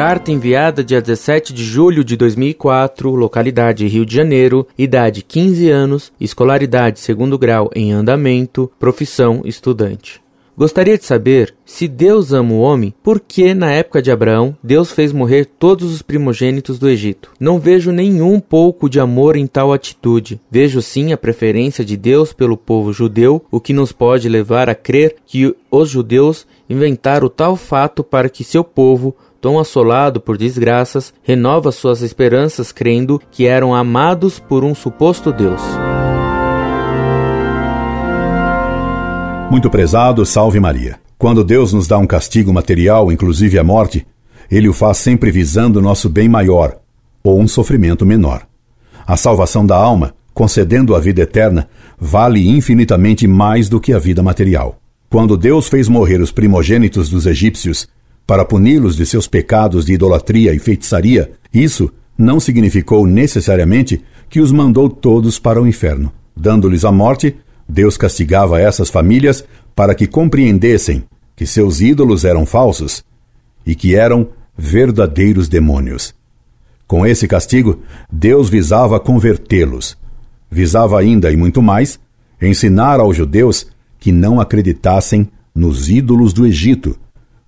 Carta enviada dia 17 de julho de 2004, localidade Rio de Janeiro, idade 15 anos, escolaridade segundo grau em andamento, profissão estudante. Gostaria de saber se Deus ama o homem, por que na época de Abraão Deus fez morrer todos os primogênitos do Egito? Não vejo nenhum pouco de amor em tal atitude. Vejo sim a preferência de Deus pelo povo judeu, o que nos pode levar a crer que os judeus inventaram tal fato para que seu povo tão assolado por desgraças, renova suas esperanças crendo que eram amados por um suposto Deus. Muito prezado, salve Maria. Quando Deus nos dá um castigo material, inclusive a morte, ele o faz sempre visando nosso bem maior ou um sofrimento menor. A salvação da alma, concedendo a vida eterna, vale infinitamente mais do que a vida material. Quando Deus fez morrer os primogênitos dos egípcios para puni-los de seus pecados de idolatria e feitiçaria, isso não significou necessariamente que os mandou todos para o inferno. Dando-lhes a morte, Deus castigava essas famílias para que compreendessem que seus ídolos eram falsos e que eram verdadeiros demônios. Com esse castigo, Deus visava convertê-los. Visava ainda, e muito mais, ensinar aos judeus que não acreditassem nos ídolos do Egito,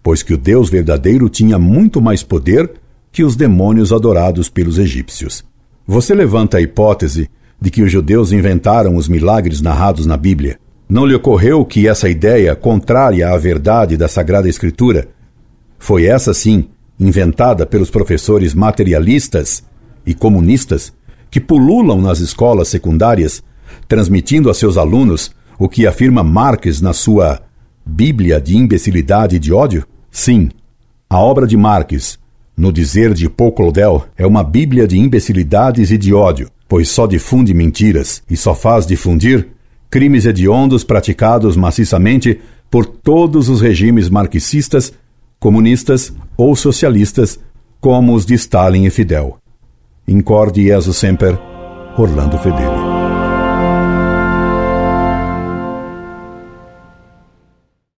pois que o Deus verdadeiro tinha muito mais poder que os demônios adorados pelos egípcios. Você levanta a hipótese de que os judeus inventaram os milagres narrados na Bíblia. Não lhe ocorreu que essa ideia, contrária à verdade da Sagrada Escritura, foi essa sim inventada pelos professores materialistas e comunistas que pululam nas escolas secundárias, transmitindo a seus alunos o que afirma Marx na sua Bíblia de imbecilidade e de ódio? Sim, a obra de Marx, no dizer de Paul Claudel, é uma Bíblia de imbecilidades e de ódio, pois só difunde mentiras e só faz difundir crimes hediondos praticados maciçamente por todos os regimes marxistas, comunistas ou socialistas, como os de Stalin e Fidel. Incorde Jesus Semper, Orlando Fedeli.